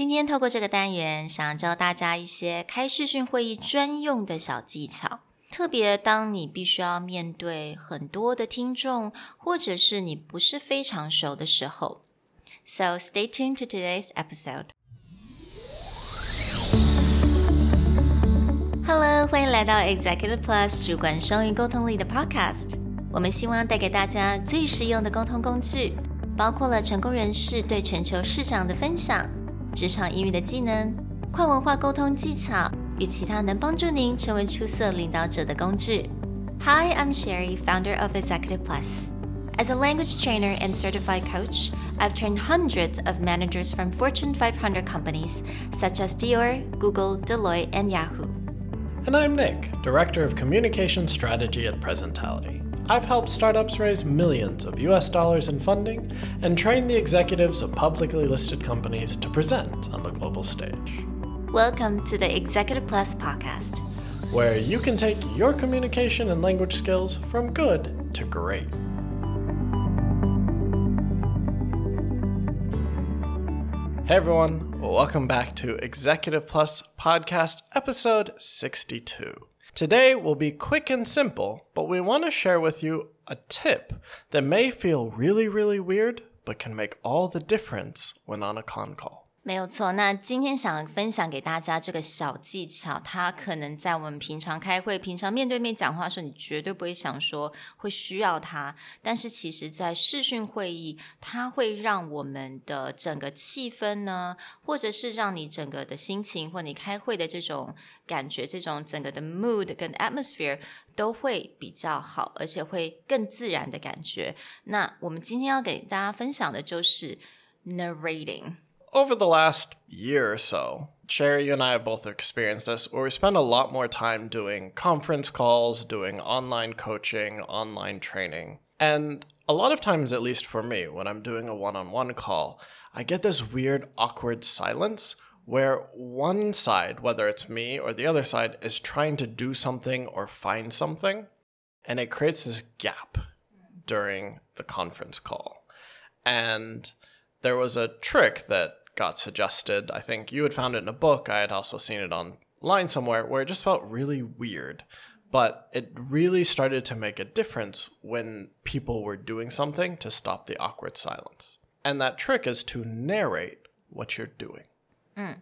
今天透过这个单元，想教大家一些开视讯会议专用的小技巧。特别当你必须要面对很多的听众，或者是你不是非常熟的时候。So stay tuned to today's episode. Hello，欢迎来到 Executive Plus 主管双语沟通力的 Podcast。我们希望带给大家最实用的沟通工具，包括了成功人士对全球市场的分享、职场英语的技能、跨文化沟通技巧与其他能帮助您成为出色领导者的工具。Hi, I'm Sherry, founder of Executive Plus. As a language trainer and certified coach, I've trained hundreds of managers from Fortune 500 companies such as Dior, Google, Deloitte, and Yahoo. And I'm Nick, Director of Communication Strategy at Presentality. I've helped startups raise millions of US dollars in funding and train the executives of publicly listed companies to present on the global stage. Welcome to the Executive Plus podcast, where you can take your communication and language skills from good to great. Hey everyone, welcome back to Executive Plus Podcast, episode 62. Today will be quick and simple, but we want to share with you a tip that may feel really, really weird, but can make all the difference when on a con call. 没有错，那今天想分享给大家这个小技巧，它可能在我们平常开会、平常面对面讲话的时候，你绝对不会想说会需要它。但是其实，在视讯会议，它会让我们的整个气氛呢，或者是让你整个的心情，或你开会的这种感觉，这种整个的 mood 跟 atmosphere 都会比较好，而且会更自然的感觉。那我们今天要给大家分享的就是 narrating。Over the last year or so, Sherry, you and I have both experienced this, where we spend a lot more time doing conference calls, doing online coaching, online training. And a lot of times, at least for me, when I'm doing a one on one call, I get this weird, awkward silence where one side, whether it's me or the other side, is trying to do something or find something. And it creates this gap during the conference call. And there was a trick that got suggested. I think you had found it in a book. I had also seen it online somewhere where it just felt really weird. But it really started to make a difference when people were doing something to stop the awkward silence. And that trick is to narrate what you're doing. 嗯，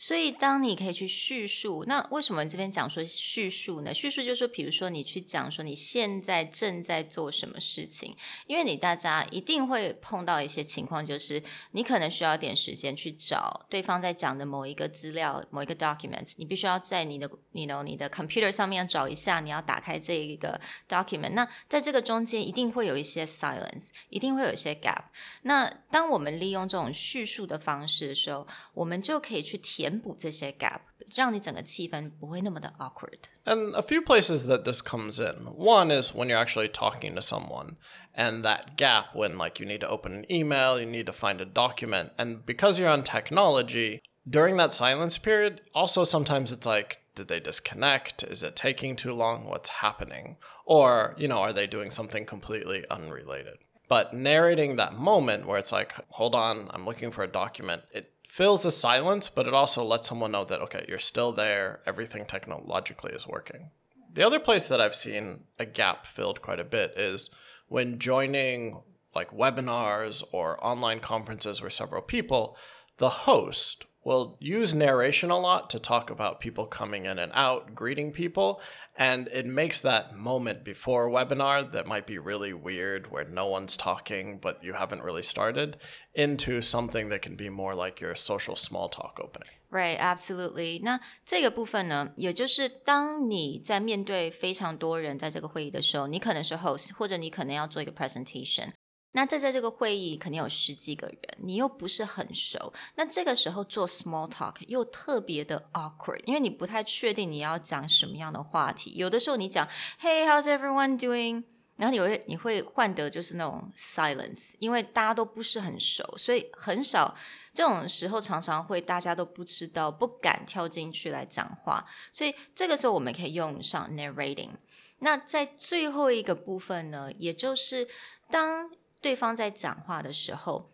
所以，当你可以去叙述，那为什么这边讲说叙述呢？叙述就是说，比如说你去讲说你现在正在做什么事情，因为你大家一定会碰到一些情况，就是你可能需要点时间去找对方在讲的某一个资料、某一个 document，你必须要在你的你的你的 computer 上面找一下，你要打开这一个 document。那在这个中间一定会有一些 silence，一定会有一些 gap。那当我们利用这种叙述的方式的时候，我们就可以去填。填补这些 gap，让你整个气氛不会那么的 awkward。And a few places that this comes in. One is when you're actually talking to someone, and that gap when like you need to open an email, you need to find a document, and because you're on technology during that silence period, also sometimes it's like did they disconnect? Is it taking too long? What's happening? Or, you know, are they doing something completely unrelated? But narrating that moment where it's like, hold on, I'm looking for a document, it fills the silence, but it also lets someone know that, okay, you're still there, everything technologically is working. The other place that I've seen a gap filled quite a bit is when joining like webinars or online conferences with several people, the host will use narration a lot to talk about people coming in and out, greeting people. And it makes that moment before a webinar that might be really weird, where no one's talking, but you haven't really started, into something that can be more like your social small talk opening. Right, absolutely. 那这个部分呢，也就是当你在面对非常多人在这个会议的时候，你可能是 host，或者你可能要做一个 presentation。 那在在这个会议肯定有十几个人，你又不是很熟，那这个时候做 small talk 又特别的 awkward，因为你不太确定你要讲什么样的话题。有的时候你讲 Hey, how's everyone doing？然后你会你会换得就是那种 silence，因为大家都不是很熟，所以很少这种时候常常会大家都不知道，不敢跳进去来讲话。所以这个时候我们可以用上 narrating。那在最后一个部分呢，也就是当对方在讲话的时候，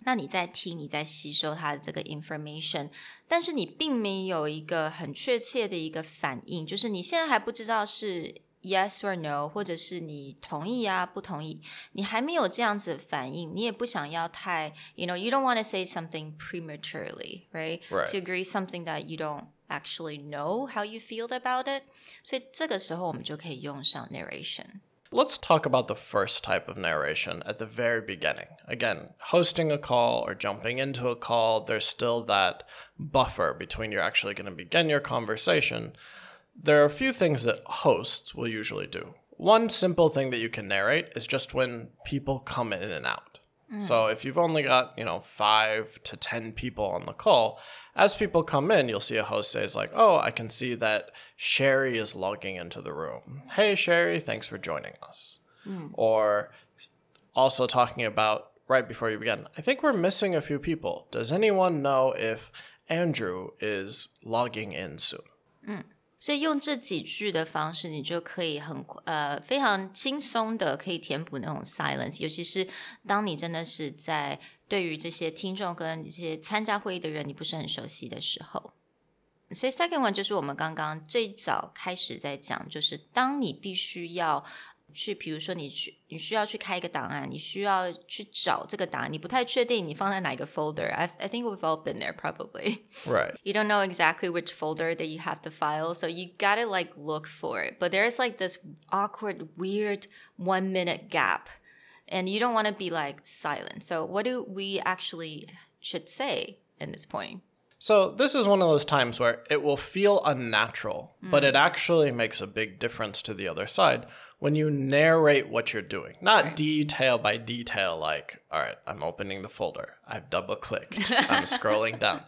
那你在听，你在吸收他的这个 information，但是你并没有一个很确切的一个反应，就是你现在还不知道是 yes or no，或者是你同意啊不同意，你还没有这样子反应，你也不想要太，you know，you don't want to say something prematurely，right？To agree something that you don't actually know how you feel about it，所以这个时候我们就可以用上 narration。Let's talk about the first type of narration at the very beginning. Again, hosting a call or jumping into a call, there's still that buffer between you're actually going to begin your conversation. There are a few things that hosts will usually do. One simple thing that you can narrate is just when people come in and out. Mm. So if you've only got, you know, five to 10 people on the call, as people come in, you'll see a host says, like, oh, I can see that Sherry is logging into the room. Hey, Sherry, thanks for joining us. Mm. Or also talking about right before you begin, I think we're missing a few people. Does anyone know if Andrew is logging in soon? Mm. 所以用这几句的方式，你就可以很呃非常轻松的可以填补那种 silence，尤其是当你真的是在对于这些听众跟这些参加会议的人你不是很熟悉的时候。所以 second one 就是我们刚刚最早开始在讲，就是当你必须要去，比如说你去，你需要去开一个档案，你需要去找这个档案，你不太确定你放在哪一个 folder。I I think we've all been there probably. Right. You don't know exactly which folder that you have the file, so you gotta like look for it. But there's like this awkward, weird one minute gap, and you don't want to be like silent. So what do we actually should say in this point? So, this is one of those times where it will feel unnatural, but it mm. actually makes a big difference to the other side when you narrate what you're doing. Not detail by detail, like, all right, I'm opening the folder, I've double clicked, I'm scrolling down.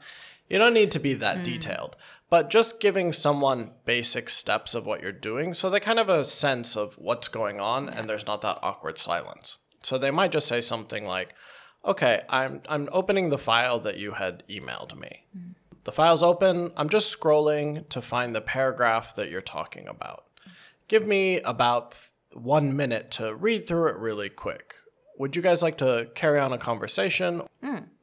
You don't need to be that mm. detailed, but just giving someone basic steps of what you're doing so they kind of have a sense of what's going on and there's not that awkward silence. So, they might just say something like, okay, I'm I'm opening the file that you had emailed me. The file's open. I'm just scrolling to find the paragraph that you're talking about. Give me about one minute to read through it really quick. Would you guys like to carry on a conversation?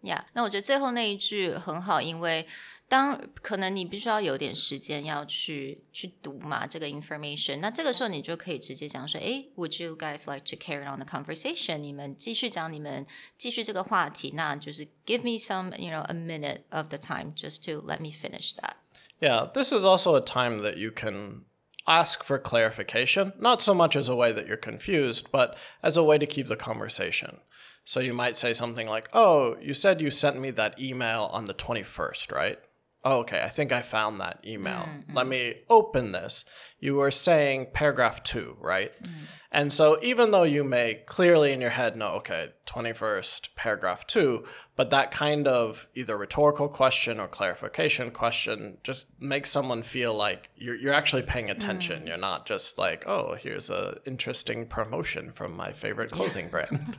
Yeah，那我觉得最后那一句很好，因为 当可能你必须要有点时间要去去读嘛这个 information，那这个时候你就可以直接讲说，诶 w o u l d you guys like to carry on the conversation？你们继续讲你们继续这个话题，那就是 give me some you know a minute of the time just to let me finish that. Yeah, this is also a time that you can ask for clarification, not so much as a way that you're confused, but as a way to keep the conversation. So you might say something like, Oh, you said you sent me that email on the 21st, right? Oh, okay, I think I found that email. Mm-hmm. Let me open this. You were saying paragraph two, right? Mm-hmm. And so even though you may clearly in your head know, okay, 21st, paragraph two, but that kind of either rhetorical question or clarification question just makes someone feel like you're, you're actually paying attention. Mm. You're not just like, oh, here's a interesting promotion from my favorite clothing brand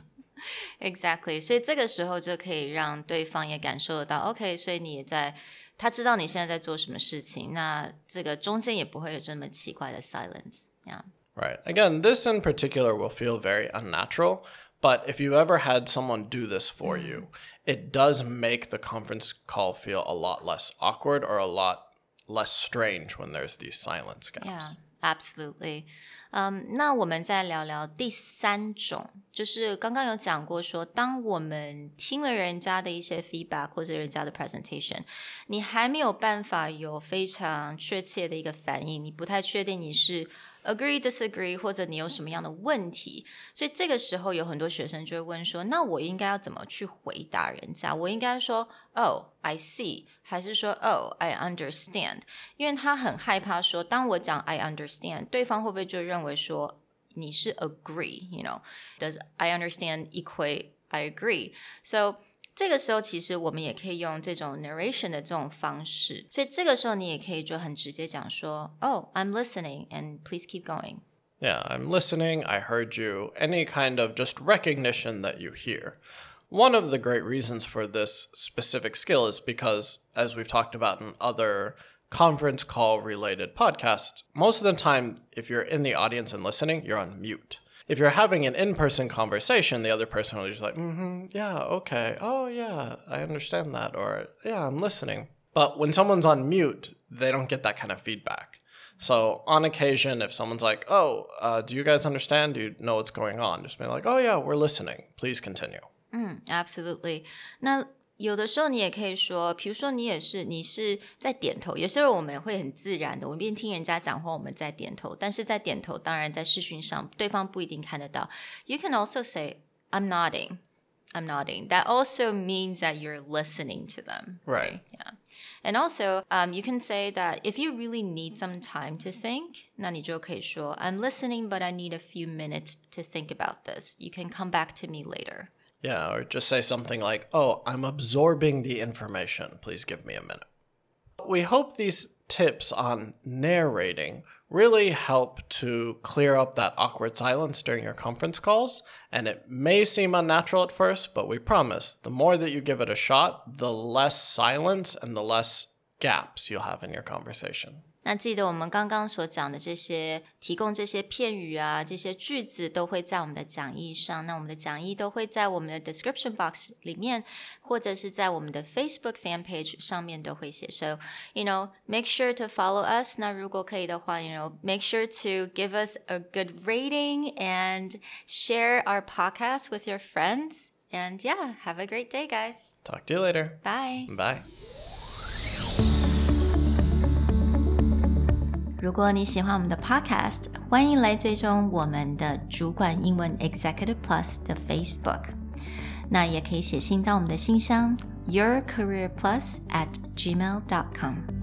Exactly，所以这个时候就可以让对方也感受得到，OK，所以你也在，他知道你现在在做什么事情，那这个中间也不会有这么奇怪的 silence，yeah。 Right. Again, this in particular will feel very unnatural, but if you ever had someone do this for you, it does make the conference call feel a lot less awkward or a lot less strange when there's these silence gaps. Yeah, absolutely. 嗯、那我们再聊聊第三种，就是刚刚有讲过说，当我们听了人家的一些 feedback 或者人家的 presentation，你还没有办法有非常确切的一个反应，你不太确定你是 agree disagree 或者你有什么样的问题，所以这个时候有很多学生就会问说，那我应该要怎么去回答人家？我应该说 Oh I see，还是说 Oh I understand？因为他很害怕说，当我讲 I understand，对方会不会就认为说你是 agree？You know，Does I understand equate I agree？So 这个时候，其实我们也可以用这种 narration 的这种方式，所以这个时候你也可以就很直接讲说，Oh, I'm listening, and please keep going. Yeah, I'm listening. I heard you. Any kind of just recognition that you hear. One of the great reasons for this specific skill is because, as we've talked about in other conference call related podcasts, most of the time, if you're in the audience and listening, you're on mute. If you're having an in person conversation, the other person will be just like, mm hmm, yeah, okay, oh, yeah, I understand that, or yeah, I'm listening. But when someone's on mute, they don't get that kind of feedback. So on occasion, if someone's like, "Oh, uh, do you guys understand? Do you know what's going on?" Just be like, "Oh yeah, we're listening. Please continue." 嗯，absolutely。那有的时候你也可以说，比如说你也是，你是在点头。有些时候我们会很自然的，我们边听人家讲话，我们在点头。但是在点头，当然在视讯上，对方不一定看得到。You can also say, "I'm nodding." I'm nodding. That also means that you're listening to them. Right. Yeah. And also, um, you can say that if you really need some time to think, 那你就可以说 I'm listening, but I need a few minutes to think about this. You can come back to me later. Yeah, or just say something like, Oh, I'm absorbing the information. Please give me a minute. We hope these tips on narrating really help to clear up that awkward silence during your conference calls. And it may seem unnatural at first, but we promise the more that you give it a shot, the less silence and the less gaps you'll have in your conversation. 那记得我们刚刚所讲的这些，提供这些片语啊，这些句子都会在我们的讲义上。那我们的讲义都会在我们的 description box 里面，或者是在我们的 Facebook fan page 上面都会写。So you know, make sure to follow us. 那如果可以的话，you know, make sure to give us a good rating and share our podcast with your friends. And yeah, have a great day, guys. Talk to you later. Bye. Bye. 如果你喜欢我们的 Podcast，欢迎来追踪我们的主管英文 Executive Plus 的 Facebook。那也可以写信到我们的信箱 yourcareerplus at Gmail dot com。